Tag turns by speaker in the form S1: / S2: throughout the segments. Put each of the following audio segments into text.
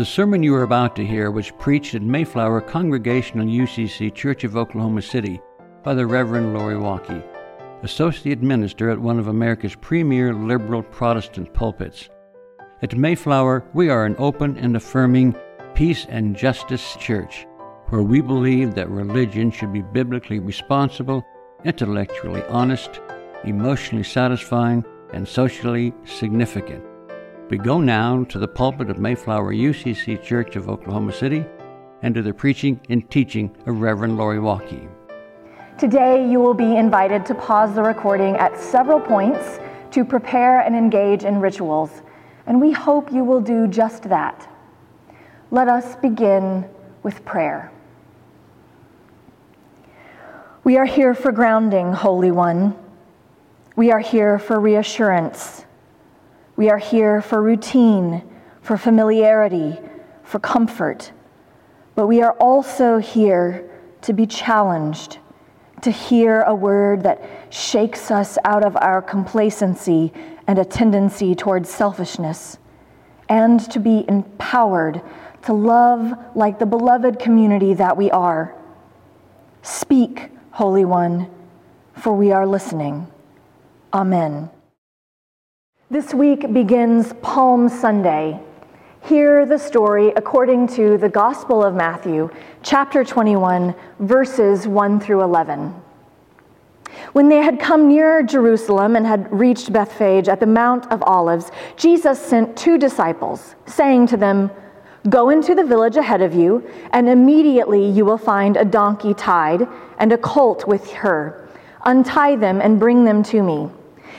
S1: The sermon you are about to hear was preached at Mayflower Congregational UCC Church of Oklahoma City by the Reverend Lori Walke, Associate Minister at one of America's premier liberal Protestant pulpits. At Mayflower, we are an open and affirming peace and justice church where we believe that religion should be biblically responsible, intellectually honest, emotionally satisfying, and socially significant. We go now to the pulpit of Mayflower UCC Church of Oklahoma City and to the preaching and teaching of Reverend Lori Walke.
S2: Today, you will be invited to pause the recording at several points to prepare and engage in rituals, and we hope you will do just that. Let us begin with prayer. We are here for grounding, Holy One. We are here for reassurance. We are here for routine, for familiarity, for comfort. But we are also here to be challenged, to hear a word that shakes us out of our complacency and a tendency towards selfishness, and to be empowered to love like the beloved community that we are. Speak, Holy One, for we are listening. Amen. This week begins Palm Sunday. Hear the story according to the Gospel of Matthew, chapter 21, verses 1 through 11. When they had come near Jerusalem and had reached Bethphage at the Mount of Olives, Jesus sent two disciples, saying to them, Go into the village ahead of you, and immediately you will find a donkey tied and a colt with her. Untie them and bring them to me.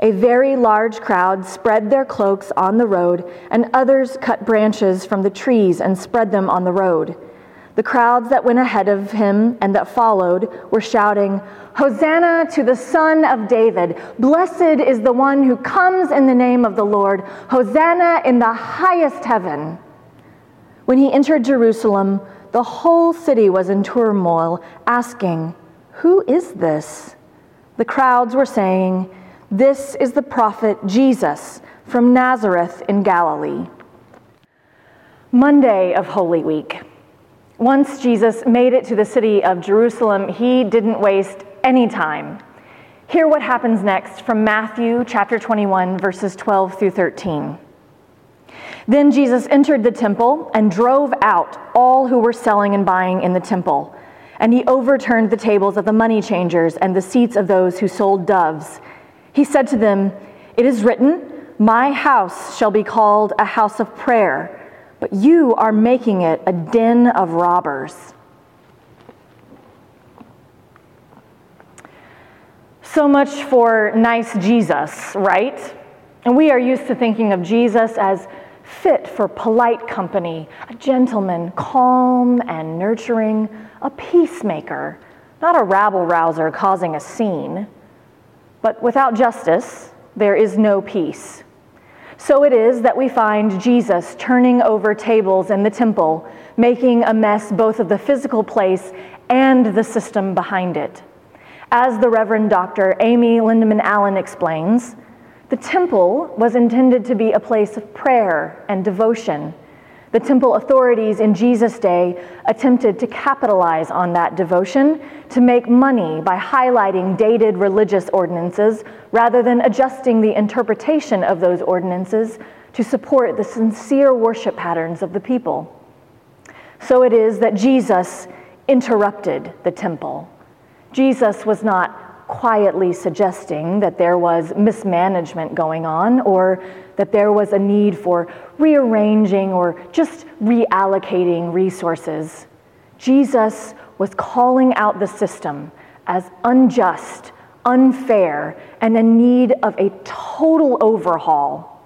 S2: A very large crowd spread their cloaks on the road, and others cut branches from the trees and spread them on the road. The crowds that went ahead of him and that followed were shouting, Hosanna to the Son of David! Blessed is the one who comes in the name of the Lord! Hosanna in the highest heaven! When he entered Jerusalem, the whole city was in turmoil, asking, Who is this? The crowds were saying, this is the prophet Jesus from Nazareth in Galilee. Monday of Holy Week. Once Jesus made it to the city of Jerusalem, he didn't waste any time. Hear what happens next from Matthew chapter 21, verses 12 through 13. Then Jesus entered the temple and drove out all who were selling and buying in the temple. And he overturned the tables of the money changers and the seats of those who sold doves he said to them, It is written, My house shall be called a house of prayer, but you are making it a den of robbers. So much for nice Jesus, right? And we are used to thinking of Jesus as fit for polite company, a gentleman, calm and nurturing, a peacemaker, not a rabble rouser causing a scene. But without justice, there is no peace. So it is that we find Jesus turning over tables in the temple, making a mess both of the physical place and the system behind it. As the Reverend Dr. Amy Lindemann Allen explains, the temple was intended to be a place of prayer and devotion the temple authorities in Jesus' day attempted to capitalize on that devotion to make money by highlighting dated religious ordinances rather than adjusting the interpretation of those ordinances to support the sincere worship patterns of the people. So it is that Jesus interrupted the temple. Jesus was not quietly suggesting that there was mismanagement going on or that there was a need for rearranging or just reallocating resources. Jesus was calling out the system as unjust, unfair, and in need of a total overhaul.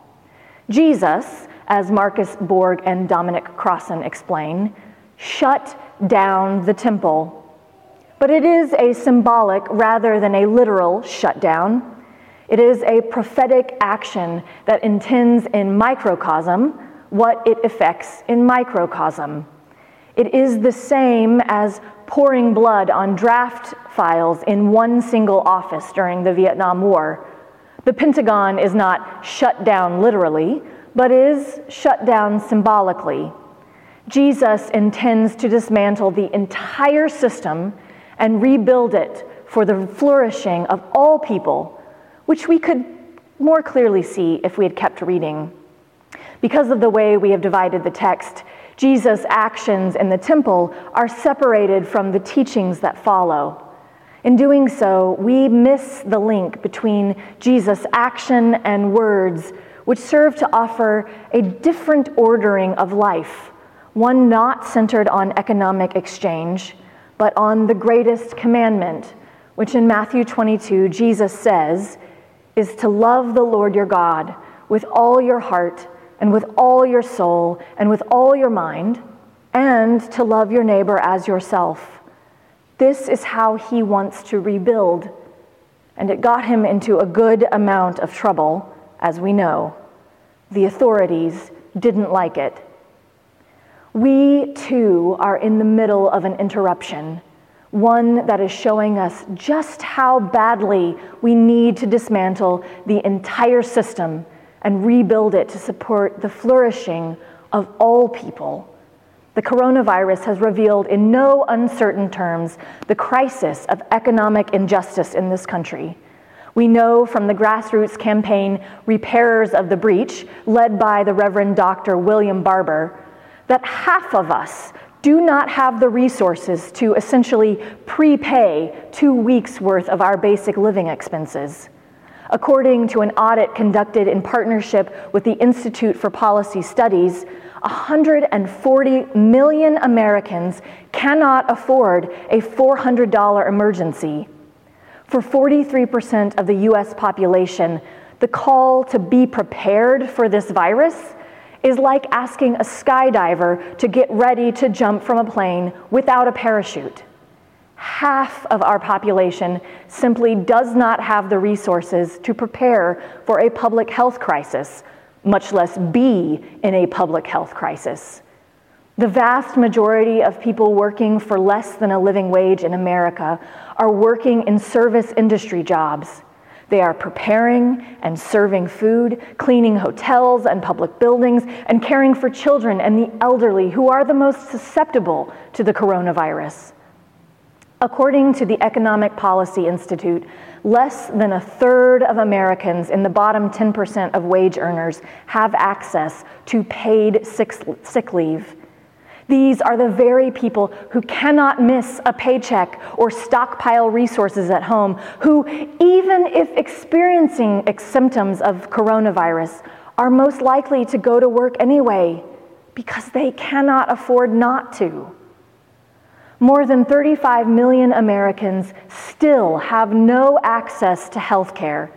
S2: Jesus, as Marcus Borg and Dominic Crossan explain, shut down the temple. But it is a symbolic rather than a literal shutdown. It is a prophetic action that intends in microcosm what it affects in microcosm. It is the same as pouring blood on draft files in one single office during the Vietnam War. The Pentagon is not shut down literally, but is shut down symbolically. Jesus intends to dismantle the entire system and rebuild it for the flourishing of all people which we could more clearly see if we had kept reading. Because of the way we have divided the text, Jesus' actions in the temple are separated from the teachings that follow. In doing so, we miss the link between Jesus' action and words, which serve to offer a different ordering of life, one not centered on economic exchange, but on the greatest commandment, which in Matthew 22, Jesus says, is to love the Lord your God with all your heart and with all your soul and with all your mind, and to love your neighbor as yourself. This is how he wants to rebuild. And it got him into a good amount of trouble, as we know. The authorities didn't like it. We too are in the middle of an interruption one that is showing us just how badly we need to dismantle the entire system and rebuild it to support the flourishing of all people. The coronavirus has revealed in no uncertain terms the crisis of economic injustice in this country. We know from the grassroots campaign Repairers of the Breach, led by the Reverend Dr. William Barber, that half of us do not have the resources to essentially prepay two weeks' worth of our basic living expenses. According to an audit conducted in partnership with the Institute for Policy Studies, 140 million Americans cannot afford a $400 emergency. For 43% of the US population, the call to be prepared for this virus is like asking a skydiver to get ready to jump from a plane without a parachute. Half of our population simply does not have the resources to prepare for a public health crisis, much less be in a public health crisis. The vast majority of people working for less than a living wage in America are working in service industry jobs they are preparing and serving food, cleaning hotels and public buildings, and caring for children and the elderly who are the most susceptible to the coronavirus. According to the Economic Policy Institute, less than a third of Americans in the bottom 10% of wage earners have access to paid sick leave. These are the very people who cannot miss a paycheck or stockpile resources at home, who, even if experiencing symptoms of coronavirus, are most likely to go to work anyway because they cannot afford not to. More than 35 million Americans still have no access to health care,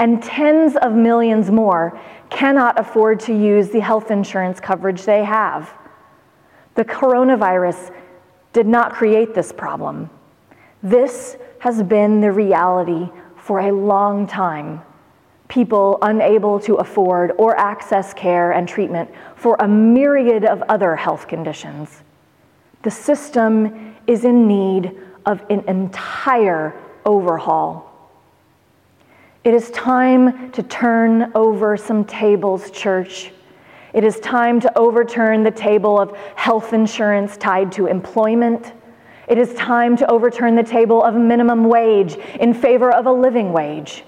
S2: and tens of millions more cannot afford to use the health insurance coverage they have. The coronavirus did not create this problem. This has been the reality for a long time. People unable to afford or access care and treatment for a myriad of other health conditions. The system is in need of an entire overhaul. It is time to turn over some tables, church. It is time to overturn the table of health insurance tied to employment. It is time to overturn the table of minimum wage in favor of a living wage.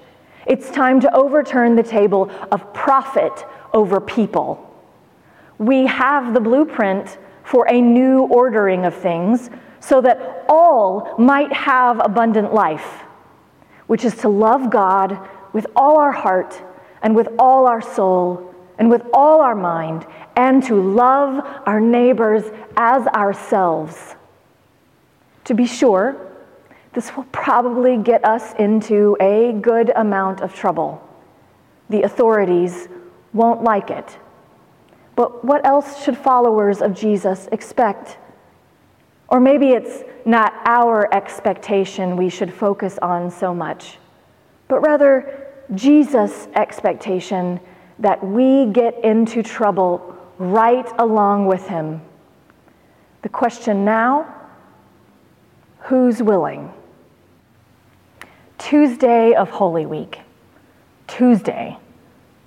S2: It's time to overturn the table of profit over people. We have the blueprint, for a new ordering of things so that all might have abundant life, which is to love God with all our heart and with all our soul and with all our mind, and to love our neighbors as ourselves. To be sure, this will probably get us into a good amount of trouble. The authorities won't like it. But what else should followers of Jesus expect? Or maybe it's not our expectation we should focus on so much, but rather Jesus' expectation that we get into trouble right along with him. The question now who's willing? Tuesday of Holy Week. Tuesday.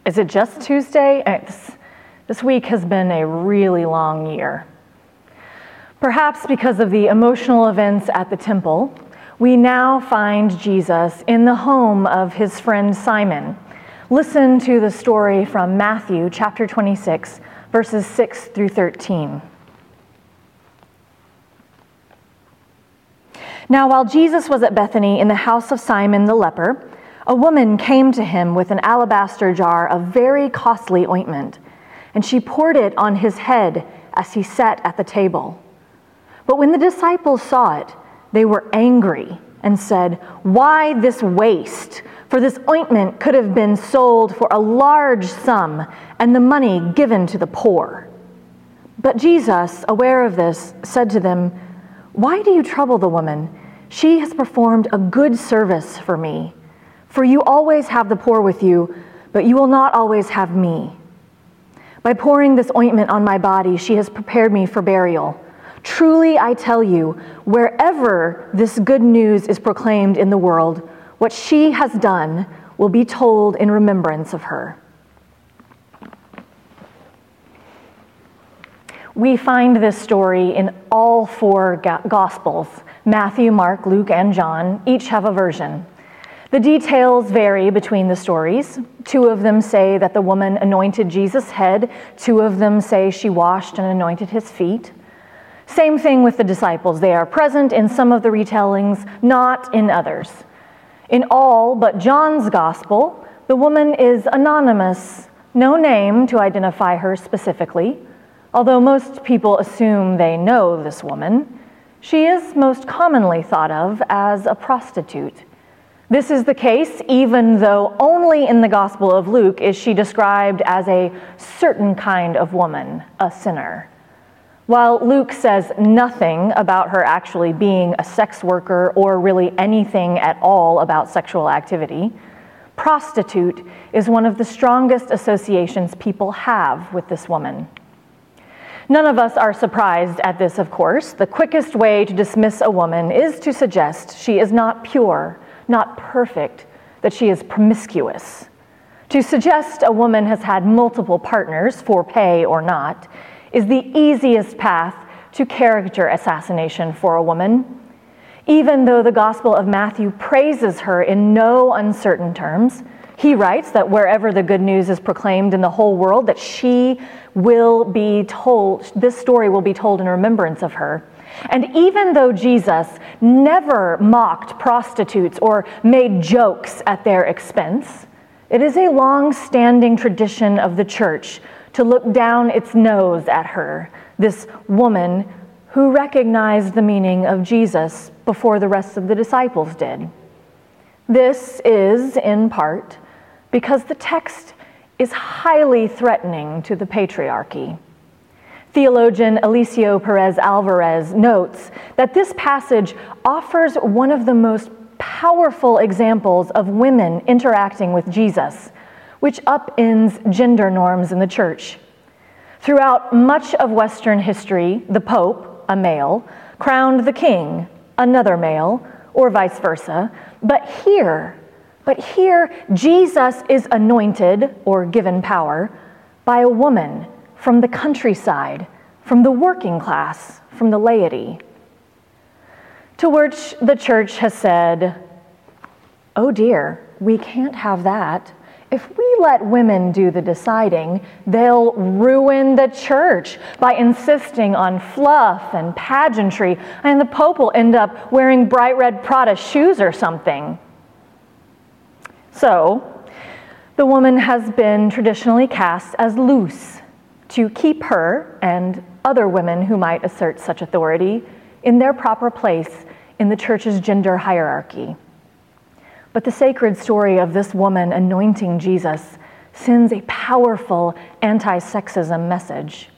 S2: Is it just Tuesday? It's, this week has been a really long year. Perhaps because of the emotional events at the temple, we now find Jesus in the home of his friend Simon. Listen to the story from Matthew chapter 26, verses 6 through 13. Now, while Jesus was at Bethany in the house of Simon the leper, a woman came to him with an alabaster jar of very costly ointment, and she poured it on his head as he sat at the table. But when the disciples saw it, they were angry and said, Why this waste? For this ointment could have been sold for a large sum and the money given to the poor. But Jesus, aware of this, said to them, Why do you trouble the woman? She has performed a good service for me. For you always have the poor with you, but you will not always have me. By pouring this ointment on my body, she has prepared me for burial. Truly, I tell you, wherever this good news is proclaimed in the world, what she has done will be told in remembrance of her. We find this story in all four Gospels Matthew, Mark, Luke, and John. Each have a version. The details vary between the stories. Two of them say that the woman anointed Jesus' head, two of them say she washed and anointed his feet. Same thing with the disciples. They are present in some of the retellings, not in others. In all but John's gospel, the woman is anonymous, no name to identify her specifically. Although most people assume they know this woman, she is most commonly thought of as a prostitute. This is the case even though only in the Gospel of Luke is she described as a certain kind of woman, a sinner. While Luke says nothing about her actually being a sex worker or really anything at all about sexual activity, prostitute is one of the strongest associations people have with this woman. None of us are surprised at this, of course. The quickest way to dismiss a woman is to suggest she is not pure, not perfect, that she is promiscuous. To suggest a woman has had multiple partners, for pay or not, is the easiest path to character assassination for a woman. Even though the Gospel of Matthew praises her in no uncertain terms, he writes that wherever the good news is proclaimed in the whole world, that she will be told, this story will be told in remembrance of her. And even though Jesus never mocked prostitutes or made jokes at their expense, it is a long standing tradition of the church to look down its nose at her, this woman who recognized the meaning of Jesus before the rest of the disciples did. This is, in part, because the text is highly threatening to the patriarchy. Theologian Eliseo Perez Alvarez notes that this passage offers one of the most powerful examples of women interacting with Jesus which upends gender norms in the church. Throughout much of Western history, the Pope, a male, crowned the king, another male, or vice versa. But here, but here, Jesus is anointed or given power by a woman from the countryside, from the working class, from the laity. To which the church has said, Oh dear, we can't have that. If we let women do the deciding, they'll ruin the church by insisting on fluff and pageantry, and the Pope will end up wearing bright red Prada shoes or something. So, the woman has been traditionally cast as loose to keep her and other women who might assert such authority in their proper place in the church's gender hierarchy. But the sacred story of this woman anointing Jesus sends a powerful anti sexism message.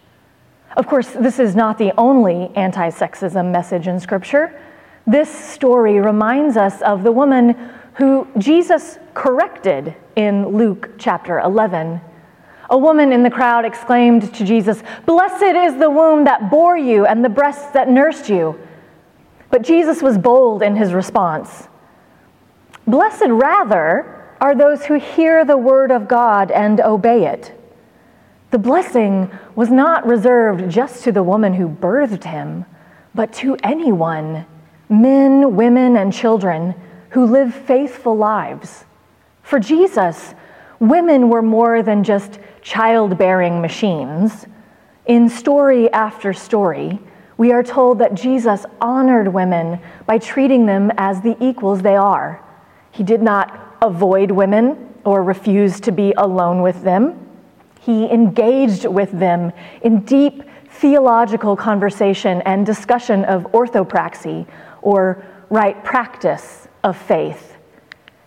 S2: Of course, this is not the only anti sexism message in Scripture. This story reminds us of the woman who Jesus corrected in Luke chapter 11. A woman in the crowd exclaimed to Jesus, Blessed is the womb that bore you and the breasts that nursed you. But Jesus was bold in his response. Blessed, rather, are those who hear the word of God and obey it. The blessing was not reserved just to the woman who birthed him, but to anyone, men, women, and children, who live faithful lives. For Jesus, women were more than just childbearing machines. In story after story, we are told that Jesus honored women by treating them as the equals they are he did not avoid women or refuse to be alone with them. He engaged with them in deep theological conversation and discussion of orthopraxy, or right practice of faith.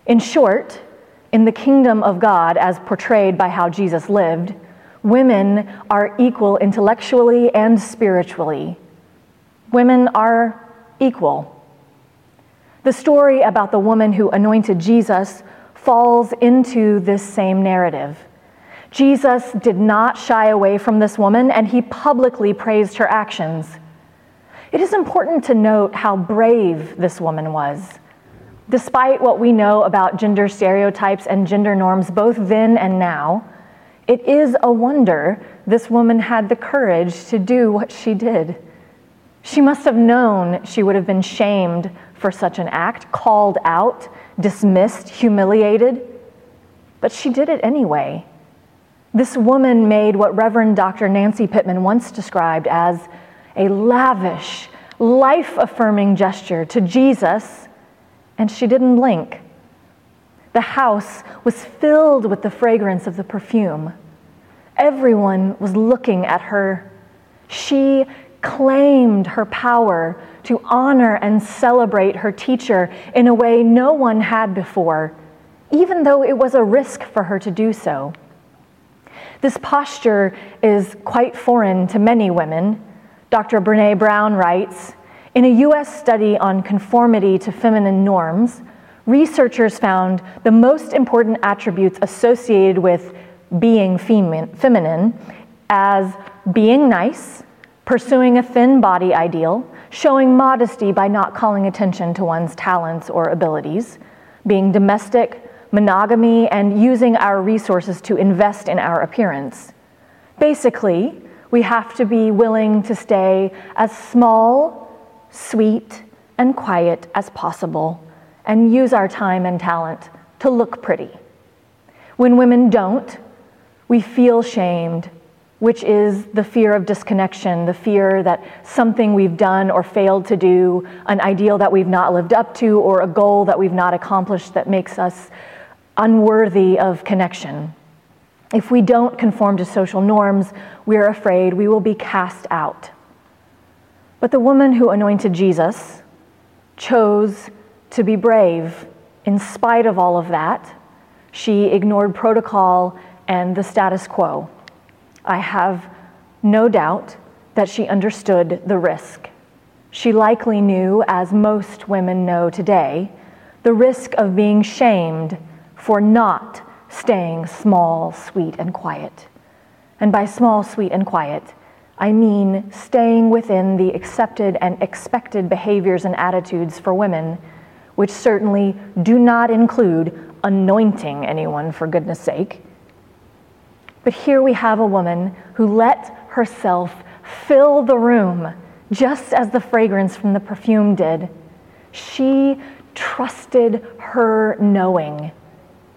S2: In short, in the kingdom of God, as portrayed by how Jesus lived, women are equal intellectually and spiritually. Women are equal. The story about the woman who anointed Jesus falls into this same narrative. Jesus did not shy away from this woman, and he publicly praised her actions. It is important to note how brave this woman was. Despite what we know about gender stereotypes and gender norms both then and now, it is a wonder this woman had the courage to do what she did. She must have known she would have been shamed for such an act, called out, dismissed, humiliated. But she did it anyway. This woman made what Reverend Dr. Nancy Pittman once described as a lavish, life affirming gesture to Jesus, and she didn't blink. The house was filled with the fragrance of the perfume. Everyone was looking at her. She claimed her power to honor and celebrate her teacher in a way no one had before, even though it was a risk for her to do so. This posture is quite foreign to many women. Dr. Brene Brown writes In a US study on conformity to feminine norms, researchers found the most important attributes associated with being feminine as being nice, pursuing a thin body ideal, showing modesty by not calling attention to one's talents or abilities, being domestic, monogamy, and using our resources to invest in our appearance. Basically, we have to be willing to stay as small, sweet, and quiet as possible and use our time and talent to look pretty. When women don't, we feel shamed which is the fear of disconnection, the fear that something we've done or failed to do, an ideal that we've not lived up to, or a goal that we've not accomplished that makes us unworthy of connection. If we don't conform to social norms, we're afraid we will be cast out. But the woman who anointed Jesus chose to be brave in spite of all of that. She ignored protocol and the status quo. I have no doubt that she understood the risk. She likely knew, as most women know today, the risk of being shamed for not staying small, sweet, and quiet. And by small, sweet, and quiet, I mean staying within the accepted and expected behaviors and attitudes for women, which certainly do not include anointing anyone, for goodness sake but here we have a woman who let herself fill the room just as the fragrance from the perfume did. She trusted her knowing.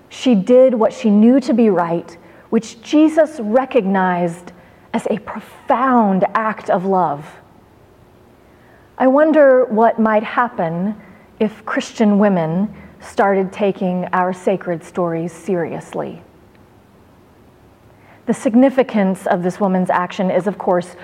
S2: She did what she knew to be right, which Jesus recognized as a profound act of love. I wonder what might happen if Christian women started taking our sacred stories seriously. The significance of this woman's action is, of course,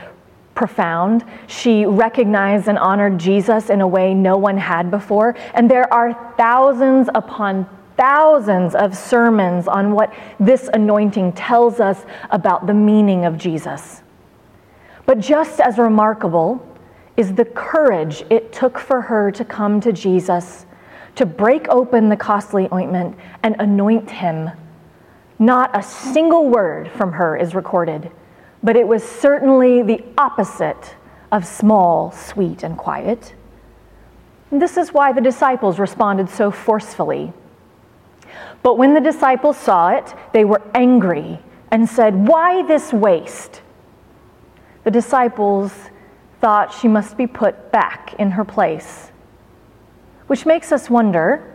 S2: profound. She recognized and honored Jesus in a way no one had before. And there are thousands upon thousands of sermons on what this anointing tells us about the meaning of Jesus. But just as remarkable is the courage it took for her to come to Jesus, to break open the costly ointment and anoint him. Not a single word from her is recorded but it was certainly the opposite of small, sweet, and quiet. This is why the disciples responded so forcefully. But when the disciples saw it, they were angry and said, Why this waste? The disciples thought she must be put back in her place, which makes us wonder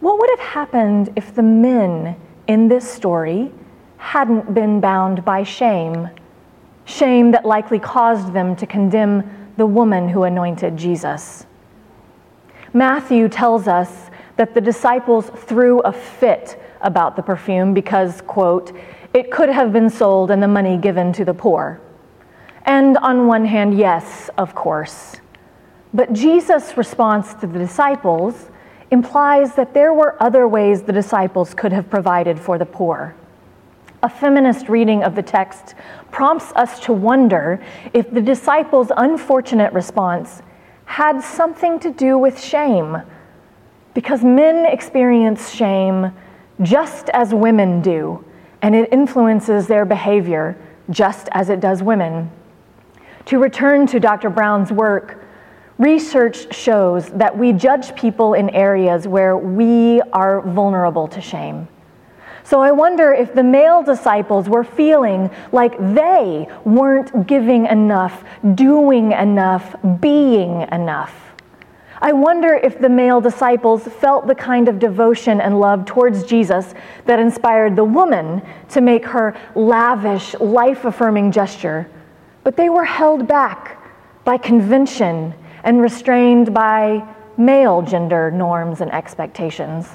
S2: what would have happened if the men in this story hadn't been bound by shame, shame that likely caused them to condemn the woman who anointed Jesus. Matthew tells us that the disciples threw a fit about the perfume because, quote, it could have been sold and the money given to the poor. And on one hand, yes, of course. But Jesus' response to the disciples implies that there were other ways the disciples could have provided for the poor. A feminist reading of the text prompts us to wonder if the disciples' unfortunate response had something to do with shame. Because men experience shame just as women do, and it influences their behavior just as it does women. To return to Dr. Brown's work, research shows that we judge people in areas where we are vulnerable to shame. So I wonder if the male disciples were feeling like they weren't giving enough, doing enough, being enough. I wonder if the male disciples felt the kind of devotion and love towards Jesus that inspired the woman to make her lavish, life affirming gesture, but they were held back by convention and restrained by male gender norms and expectations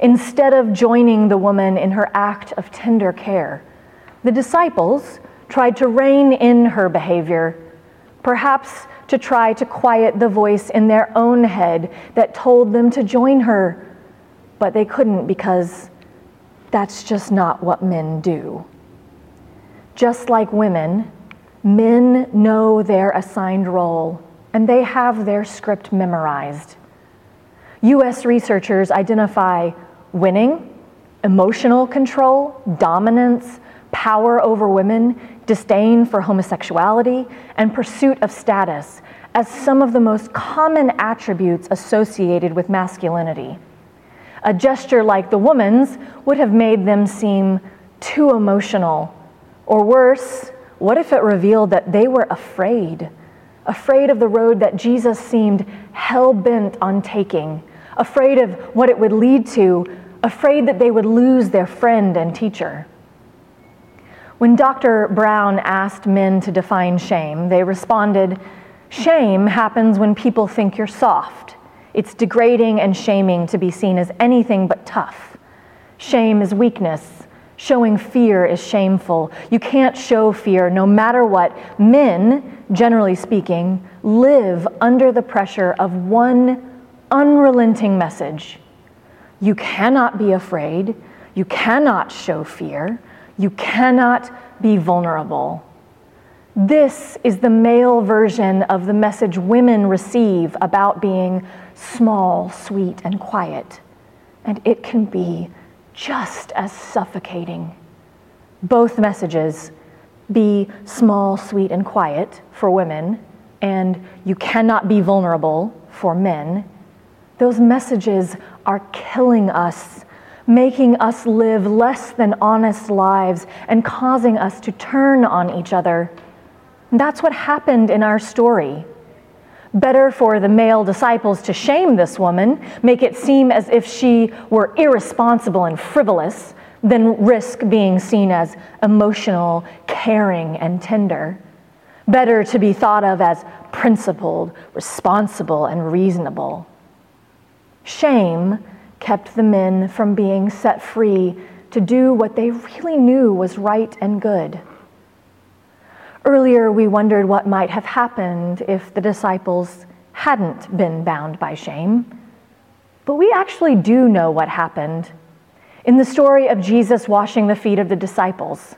S2: instead of joining the woman in her act of tender care. The disciples tried to rein in her behavior, perhaps to try to quiet the voice in their own head that told them to join her, but they couldn't because that's just not what men do. Just like women, men know their assigned role and they have their script memorized. US researchers identify winning, emotional control, dominance, power over women, disdain for homosexuality, and pursuit of status as some of the most common attributes associated with masculinity. A gesture like the woman's would have made them seem too emotional. Or worse, what if it revealed that they were afraid? Afraid of the road that Jesus seemed hell bent on taking, afraid of what it would lead to afraid that they would lose their friend and teacher. When Dr. Brown asked men to define shame, they responded Shame happens when people think you're soft. It's degrading and shaming to be seen as anything but tough. Shame is weakness. Showing fear is shameful. You can't show fear no matter what. Men, generally speaking, live under the pressure of one unrelenting message you cannot be afraid. You cannot show fear. You cannot be vulnerable. This is the male version of the message women receive about being small, sweet, and quiet. And it can be just as suffocating. Both messages be small, sweet, and quiet for women, and you cannot be vulnerable for men. Those messages are killing us, making us live less than honest lives, and causing us to turn on each other. And that's what happened in our story. Better for the male disciples to shame this woman, make it seem as if she were irresponsible and frivolous, than risk being seen as emotional, caring, and tender. Better to be thought of as principled, responsible, and reasonable. Shame kept the men from being set free to do what they really knew was right and good. Earlier, we wondered what might have happened if the disciples hadn't been bound by shame. But we actually do know what happened in the story of Jesus washing the feet of the disciples.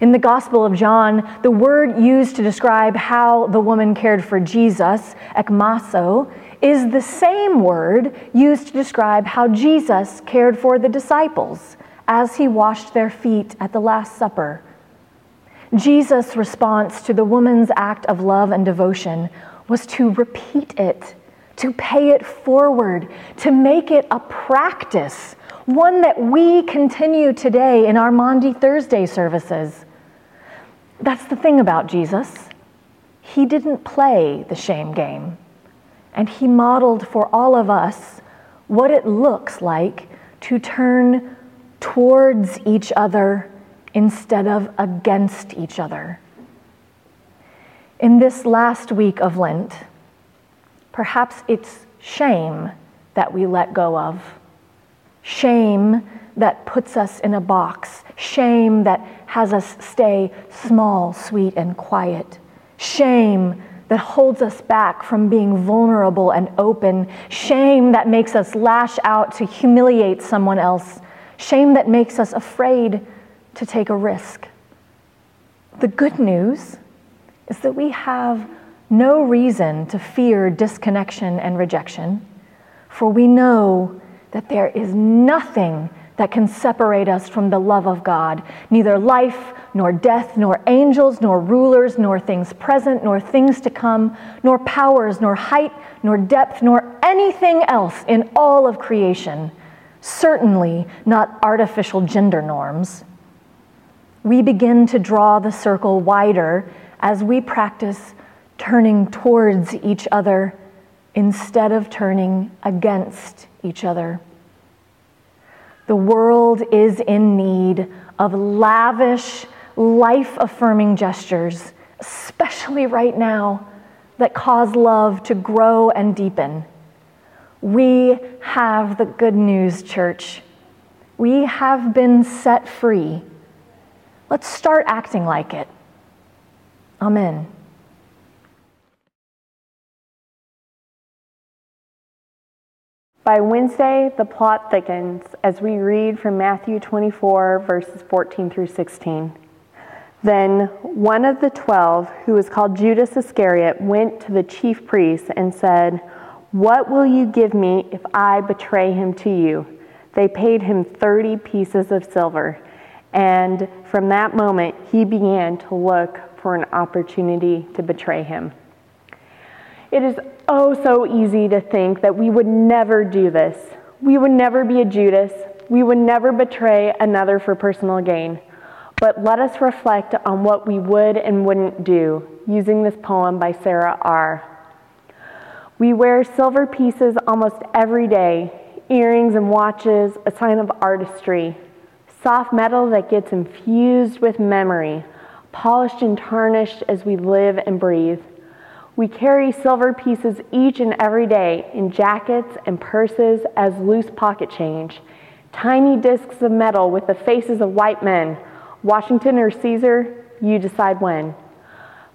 S2: In the Gospel of John, the word used to describe how the woman cared for Jesus, ekmaso, is the same word used to describe how Jesus cared for the disciples as he washed their feet at the Last Supper Jesus' response to the woman's act of love and devotion was to repeat it, to pay it forward, to make it a practice, one that we continue today in our Maundy Thursday services. That's the thing about Jesus. He didn't play the shame game, and he modeled for all of us what it looks like to turn towards each other instead of against each other. In this last week of Lent, perhaps it's shame that we let go of. Shame that puts us in a box. Shame that has us stay small, sweet, and quiet. Shame that holds us back from being vulnerable and open. Shame that makes us lash out to humiliate someone else. Shame that makes us afraid to take a risk. The good news is that we have no reason to fear disconnection and rejection, for we know that there is nothing that can separate us from the love of God, neither life, nor death, nor angels, nor rulers, nor things present, nor things to come, nor powers, nor height, nor depth, nor anything else in all of creation. Certainly not artificial gender norms we begin to draw the circle wider as we practice turning towards each other instead of turning against each other. The world is in need of lavish, life affirming gestures, especially right now, that cause love to grow and deepen. We have the good news, church. We have been set free Let's start acting like it. Amen.
S3: By Wednesday, the plot thickens as we read from Matthew 24, verses 14 through 16. Then one of the twelve, who was called Judas Iscariot, went to the chief priests and said, What will you give me if I betray him to you? They paid him 30 pieces of silver. And from that moment, he began to look for an opportunity to betray him. It is oh so easy to think that we would never do this. We would never be a Judas. We would never betray another for personal gain. But let us reflect on what we would and wouldn't do using this poem by Sarah Are We wear silver pieces almost every day, earrings and watches, a sign of artistry soft metal that gets infused with memory, polished and tarnished as we live and breathe. We carry silver pieces each and every day in jackets and purses as loose pocket change, tiny discs of metal with the faces of white men, Washington or Caesar, you decide when.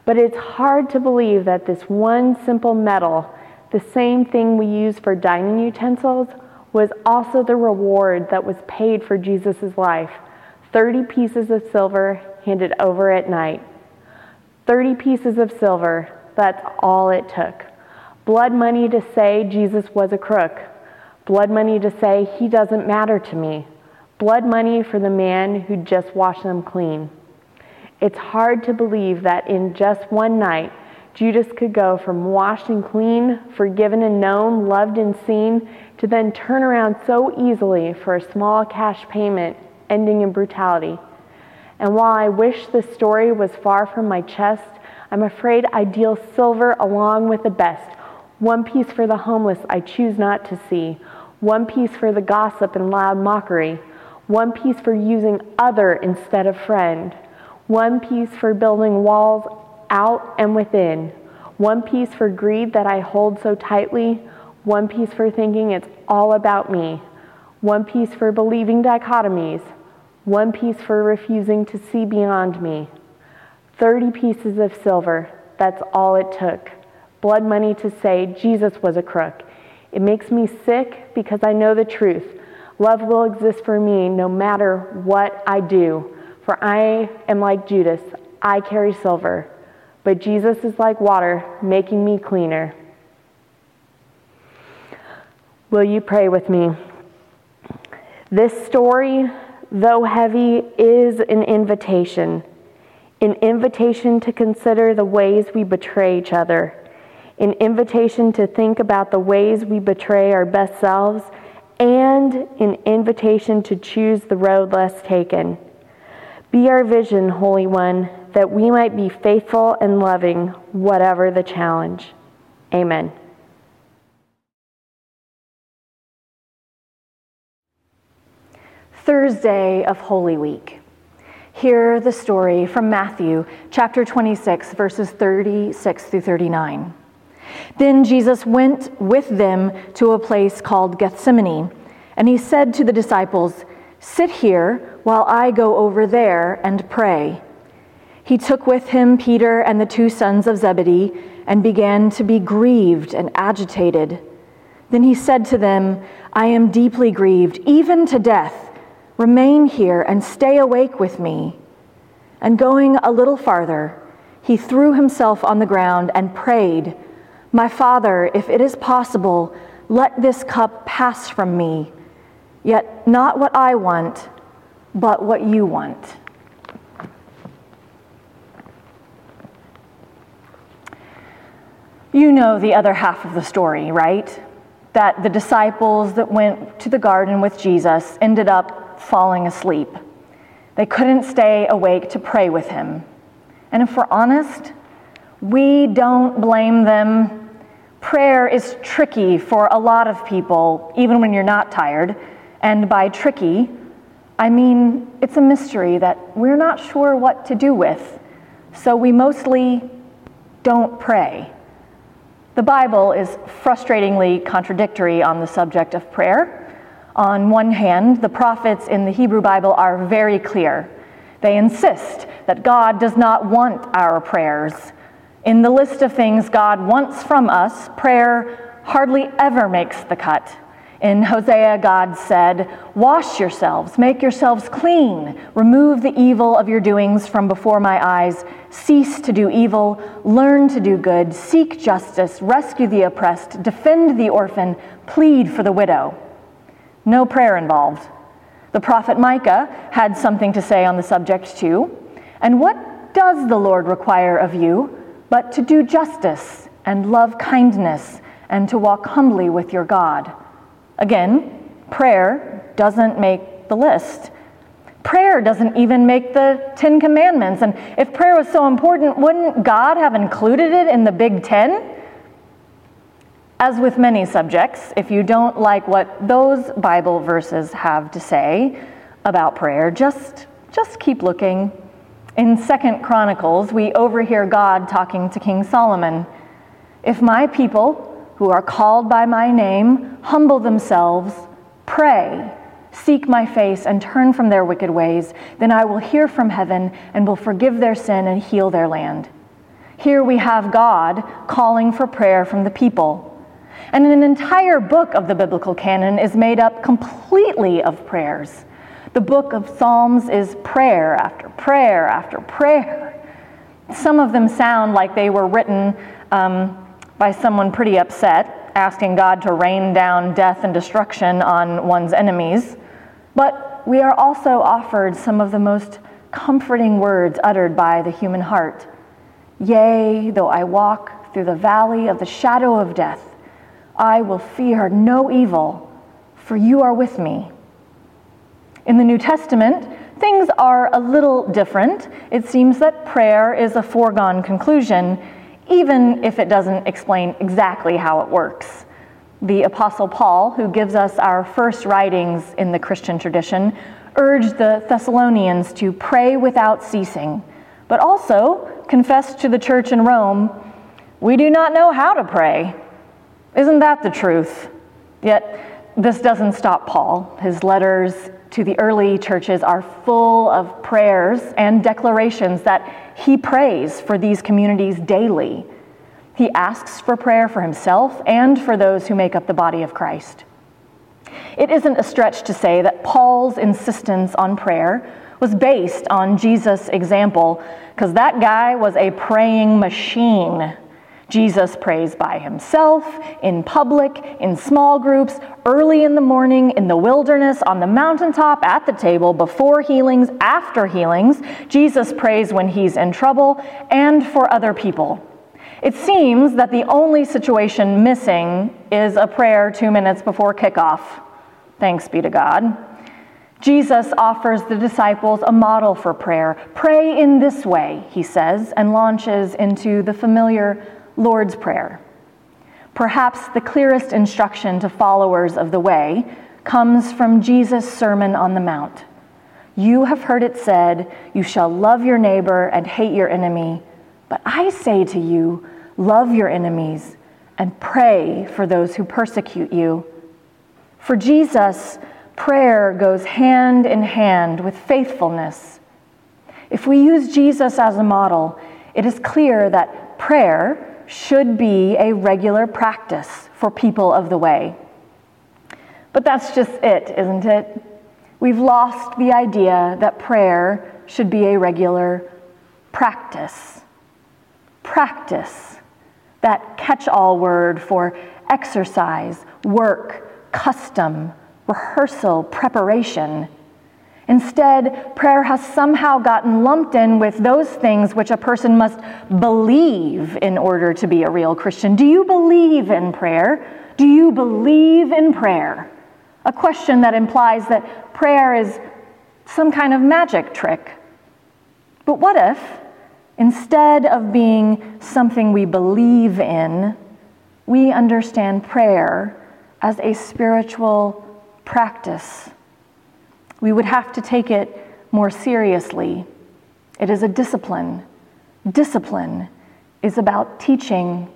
S3: But it's hard to believe that this one simple metal, the same thing we use for dining utensils, was also the reward that was paid for Jesus' life 30 pieces of silver handed over at night. 30 pieces of silver, that's all it took. Blood money to say Jesus was a crook. Blood money to say he doesn't matter to me. Blood money for the man who just washed them clean. It's hard to believe that in just one night, Judas could go from washed and clean, forgiven and known, loved and seen, to then turn around so easily for a small cash payment ending in brutality. And while I wish this story was far from my chest, I'm afraid I deal silver along with the best, One piece for the homeless I choose not to see. One piece for the gossip and loud mockery. One piece for using other instead of friend. One piece for building walls out and within. One piece for greed that I hold so tightly. One piece for thinking it's all about me. One piece for believing dichotomies. One piece for refusing to see beyond me. 30 pieces of silver, that's all it took. Blood money to say Jesus was a crook. It makes me sick because I know the truth. Love will exist for me no matter what I do. For I am like Judas, I carry silver, but Jesus is like water, making me cleaner. Will you pray with me? This story, though heavy, is an invitation. An invitation to consider the ways we betray each other. An invitation to think about the ways we betray our best selves. And an invitation to choose the road less taken. Be our vision, Holy One, that we might be faithful and loving, whatever the challenge. Amen.
S2: Thursday of Holy Week. Hear the story from Matthew chapter 26, verses 36 through 39. Then Jesus went with them to a place called Gethsemane, and he said to the disciples, Sit here while I go over there and pray. He took with him Peter and the two sons of Zebedee and began to be grieved and agitated. Then he said to them, I am deeply grieved, even to death. Remain here and stay awake with me. And going a little farther, he threw himself on the ground and prayed, My Father, if it is possible, let this cup pass from me. Yet not what I want, but what you want. You know the other half of the story, right? That the disciples that went to the garden with Jesus ended up falling asleep. They couldn't stay awake to pray with him. And if we're honest, we don't blame them. Prayer is tricky for a lot of people, even when you're not tired. And by tricky, I mean it's a mystery that we're not sure what to do with. So we mostly don't pray. The Bible is frustratingly contradictory on the subject of prayer. On one hand, the prophets in the Hebrew Bible are very clear. They insist that God does not want our prayers. In the list of things God wants from us, prayer hardly ever makes the cut. In Hosea, God said, Wash yourselves, make yourselves clean, remove the evil of your doings from before my eyes, cease to do evil, learn to do good, seek justice, rescue the oppressed, defend the orphan, plead for the widow. No prayer involved. The prophet Micah had something to say on the subject too. And what does the Lord require of you but to do justice and love kindness and to walk humbly with your God? Again, prayer doesn't make the list. Prayer doesn't even make the Ten Commandments. And if prayer was so important, wouldn't God have included it in the Big Ten? As with many subjects, if you don't like what those Bible verses have to say about prayer, just, just keep looking. In Second Chronicles, we overhear God talking to King Solomon. If my people, who are called by my name, humble themselves, pray, seek my face, and turn from their wicked ways, then I will hear from heaven and will forgive their sin and heal their land. Here we have God calling for prayer from the people. And an entire book of the biblical canon is made up completely of prayers. The book of Psalms is prayer after prayer after prayer. Some of them sound like they were written um, by someone pretty upset, asking God to rain down death and destruction on one's enemies. But we are also offered some of the most comforting words uttered by the human heart. Yea, though I walk through the valley of the shadow of death, I will fear no evil, for you are with me. In the New Testament, things are a little different. It seems that prayer is a foregone conclusion, even if it doesn't explain exactly how it works. The Apostle Paul, who gives us our first writings in the Christian tradition, urged the Thessalonians to pray without ceasing, but also confessed to the church in Rome, We do not know how to pray. Isn't that the truth? Yet, this doesn't stop Paul. His letters to the early churches are full of prayers and declarations that he prays for these communities daily. He asks for prayer for himself and for those who make up the body of Christ. It isn't a stretch to say that Paul's insistence on prayer was based on Jesus' example, because that guy was a praying machine. Jesus prays by himself, in public, in small groups, early in the morning, in the wilderness, on the mountaintop, at the table, before healings, after healings. Jesus prays when he's in trouble and for other people. It seems that the only situation missing is a prayer two minutes before kickoff. Thanks be to God. Jesus offers the disciples a model for prayer. Pray in this way, he says, and launches into the familiar Lord's Prayer. Perhaps the clearest instruction to followers of the way comes from Jesus' Sermon on the Mount. You have heard it said, You shall love your neighbor and hate your enemy. But I say to you, love your enemies and pray for those who persecute you. For Jesus, prayer goes hand in hand with faithfulness. If we use Jesus as a model, it is clear that prayer should be a regular practice for people of the way. But that's just it, isn't it? We've lost the idea that prayer should be a regular practice. Practice, that catch all word for exercise, work, custom, rehearsal, preparation. Instead, prayer has somehow gotten lumped in with those things which a person must believe in order to be a real Christian. Do you believe in prayer? Do you believe in prayer? A question that implies that prayer is some kind of magic trick. But what if, instead of being something we believe in, we understand prayer as a spiritual practice? We would have to take it more seriously. It is a discipline. Discipline is about teaching.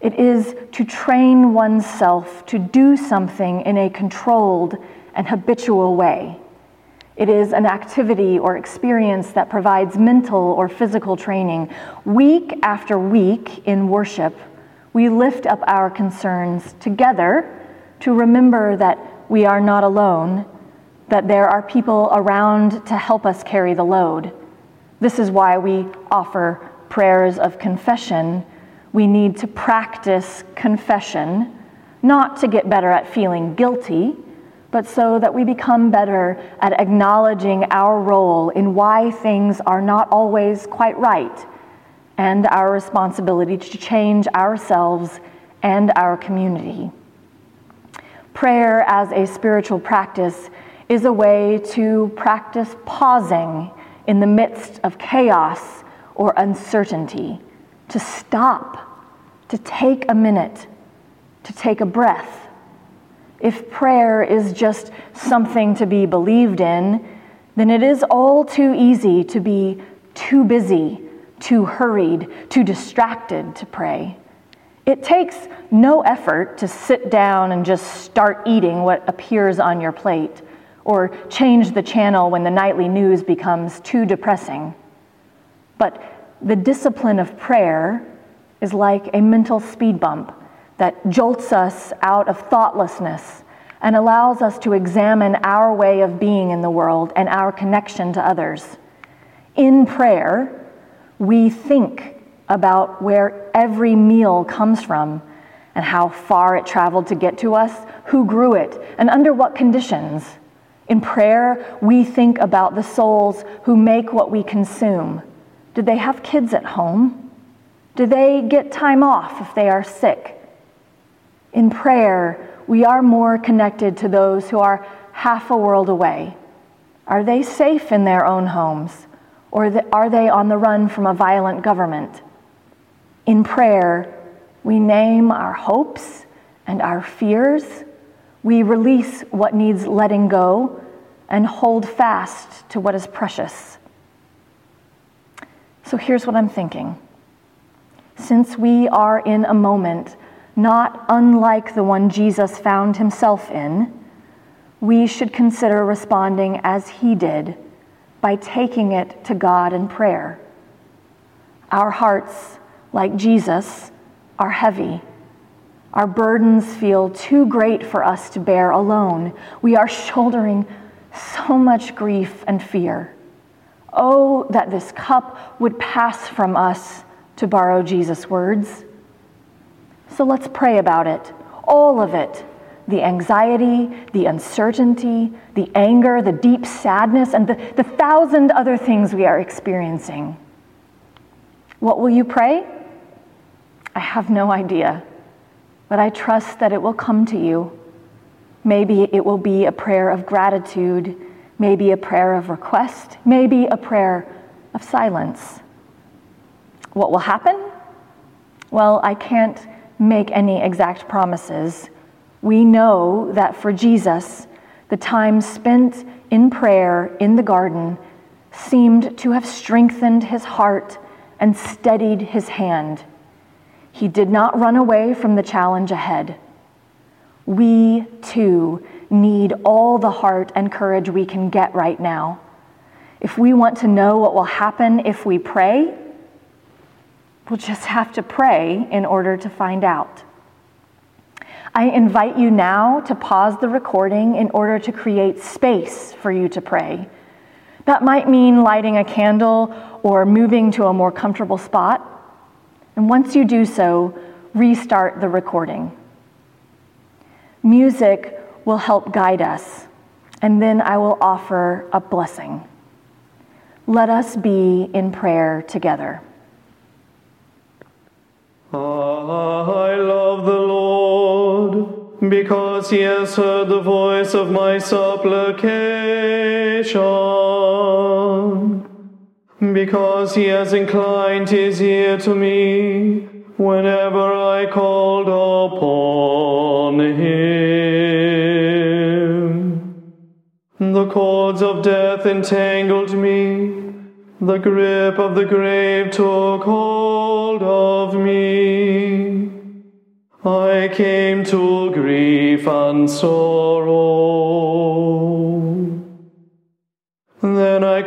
S2: It is to train oneself to do something in a controlled and habitual way. It is an activity or experience that provides mental or physical training. Week after week in worship, we lift up our concerns together to remember that we are not alone that there are people around to help us carry the load. This is why we offer prayers of confession. We need to practice confession, not to get better at feeling guilty, but so that we become better at acknowledging our role in why things are not always quite right and our responsibility to change ourselves and our community. Prayer as a spiritual practice is a way to practice pausing in the midst of chaos or uncertainty, to stop, to take a minute, to take a breath. If prayer is just something to be believed in, then it is all too easy to be too busy, too hurried, too distracted to pray. It takes no effort to sit down and just start eating what appears on your plate or change the channel when the nightly news becomes too depressing. But the discipline of prayer is like a mental speed bump that jolts us out of thoughtlessness and allows us to examine our way of being in the world and our connection to others. In prayer, we think about where every meal comes from and how far it traveled to get to us, who grew it, and under what conditions. In prayer, we think about the souls who make what we consume. Do they have kids at home? Do they get time off if they are sick? In prayer, we are more connected to those who are half a world away. Are they safe in their own homes? Or are they on the run from a violent government? In prayer, we name our hopes and our fears. We release what needs letting go and hold fast to what is precious. So here's what I'm thinking. Since we are in a moment not unlike the one Jesus found himself in, we should consider responding as he did by taking it to God in prayer. Our hearts, like Jesus, are heavy. Our burdens feel too great for us to bear alone. We are shouldering so much grief and fear. Oh, that this cup would pass from us, to borrow Jesus' words. So let's pray about it, all of it the anxiety, the uncertainty, the anger, the deep sadness, and the, the thousand other things we are experiencing. What will you pray? I have no idea, but I trust that it will come to you. Maybe it will be a prayer of gratitude, maybe a prayer of request, maybe a prayer of silence. What will happen? Well, I can't make any exact promises. We know that for Jesus, the time spent in prayer in the garden seemed to have strengthened his heart and steadied his hand. He did not run away from the challenge ahead. We too need all the heart and courage we can get right now. If we want to know what will happen if we pray, We'll just have to pray in order to find out. I invite you now to pause the recording in order to create space for you to pray. That might mean lighting a candle or moving to a more comfortable spot. And once you do so, restart the recording. Music will help guide us, and then I will offer a blessing. Let us be in prayer together.
S4: I love the Lord because he has heard the voice of my supplication, because he has inclined his ear to me whenever I called upon him. The cords of death entangled me the grip of the grave took hold of me. I came to grief and sorrow.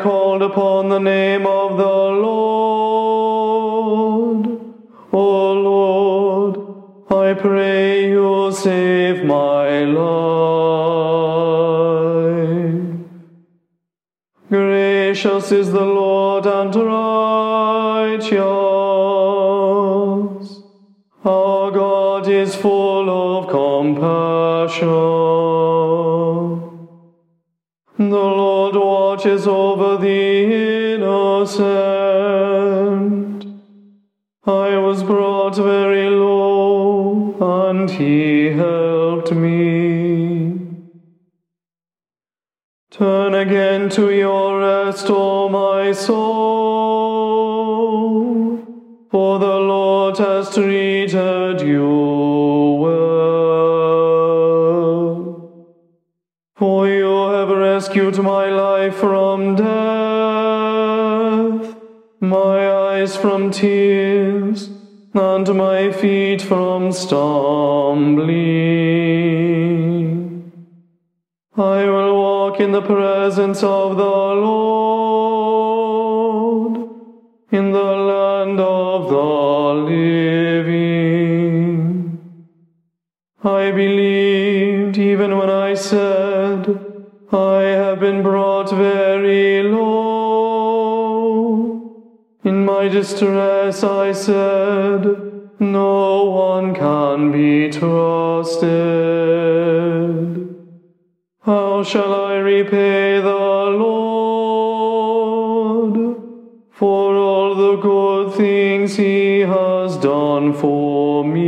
S4: Called upon the name of the Lord. O Lord, I pray you save my life. Gracious is the Lord and rest, O my soul, for the Lord has treated you well. For you have rescued my life from death, my eyes from tears, and my feet from stumbling. I will walk in the presence of the Lord distress I said, No one can be trusted. How shall I repay the Lord for all the good things He has done for me?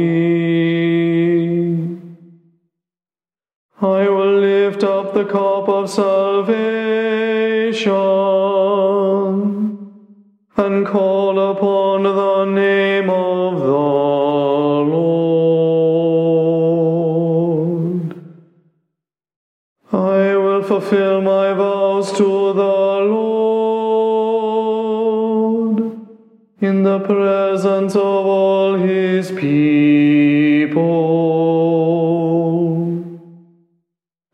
S4: I will lift up the cup of salvation and call upon the name of the Lord. I will fulfill my vows to the Lord in the presence of all his people.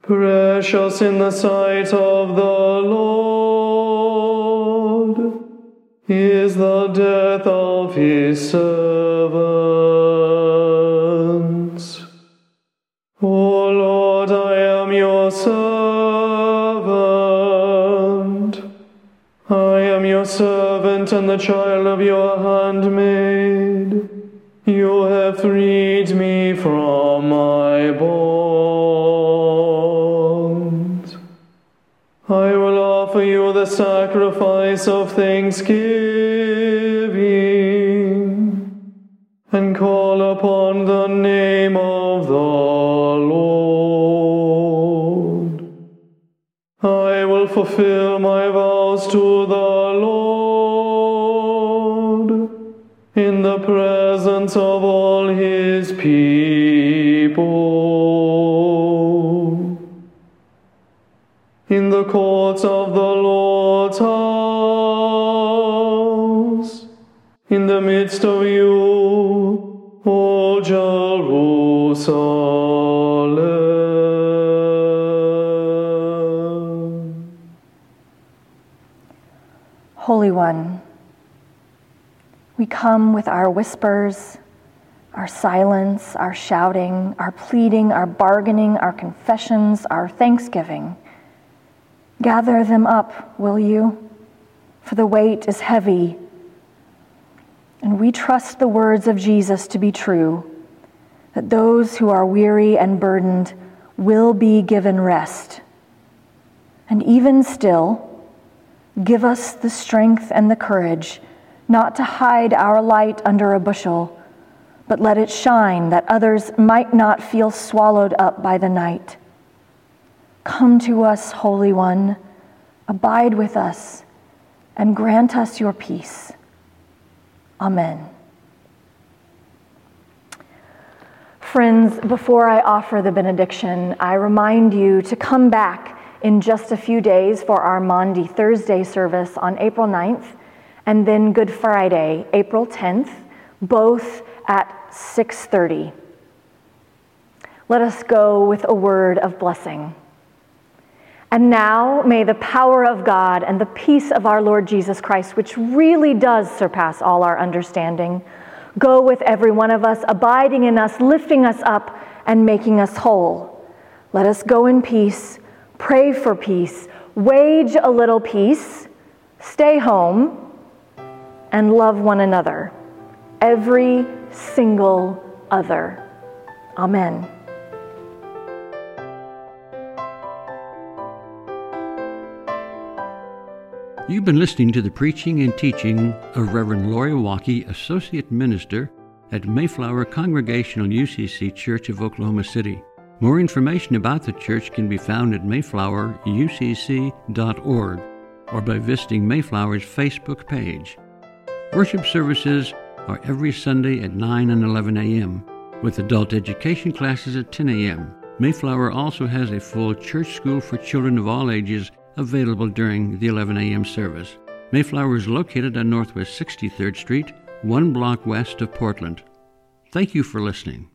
S4: Precious in the sight of the Lord is the death of his servants. O Lord, I am your servant. I am your servant and the child of your handmaid. You have freed me from offer you the sacrifice of thanksgiving and call upon the name of the Lord. I will fulfill my vows to the Lord in the presence of all his people.
S2: We come with our whispers, our silence, our shouting, our pleading, our bargaining, our confessions, our thanksgiving. Gather them up, will you? For the weight is heavy. And we trust the words of Jesus to be true that those who are weary and burdened will be given rest. And even still, give us the strength and the courage not to hide our light under a bushel, but let it shine that others might not feel swallowed up by the night. Come to us, Holy One, abide with us, and grant us your peace. Amen. Friends, before I offer the benediction, I remind you to come back in just a few days for our Maundy Thursday service on April 9th, and then Good Friday, April 10th, both at 6:30. Let us go with a word of blessing. And now may the power of God and the peace of our Lord Jesus Christ, which really does surpass all our understanding, go with every one of us, abiding in us, lifting us up, and making us whole. Let us go in peace, pray for peace, wage a little peace, stay home, and love one another. Every single other. Amen.
S1: You've been listening to the preaching and teaching of Reverend Lori Walke, Associate Minister at Mayflower Congregational UCC Church of Oklahoma City. More information about the church can be found at mayflowerucc.org or by visiting Mayflower's Facebook page. Worship services are every Sunday at 9 and 11 a.m., with adult education classes at 10 a.m. Mayflower also has a full church school for children of all ages available during the 11 a.m. service. Mayflower is located on Northwest 63rd Street, one block west of Portland. Thank you for listening.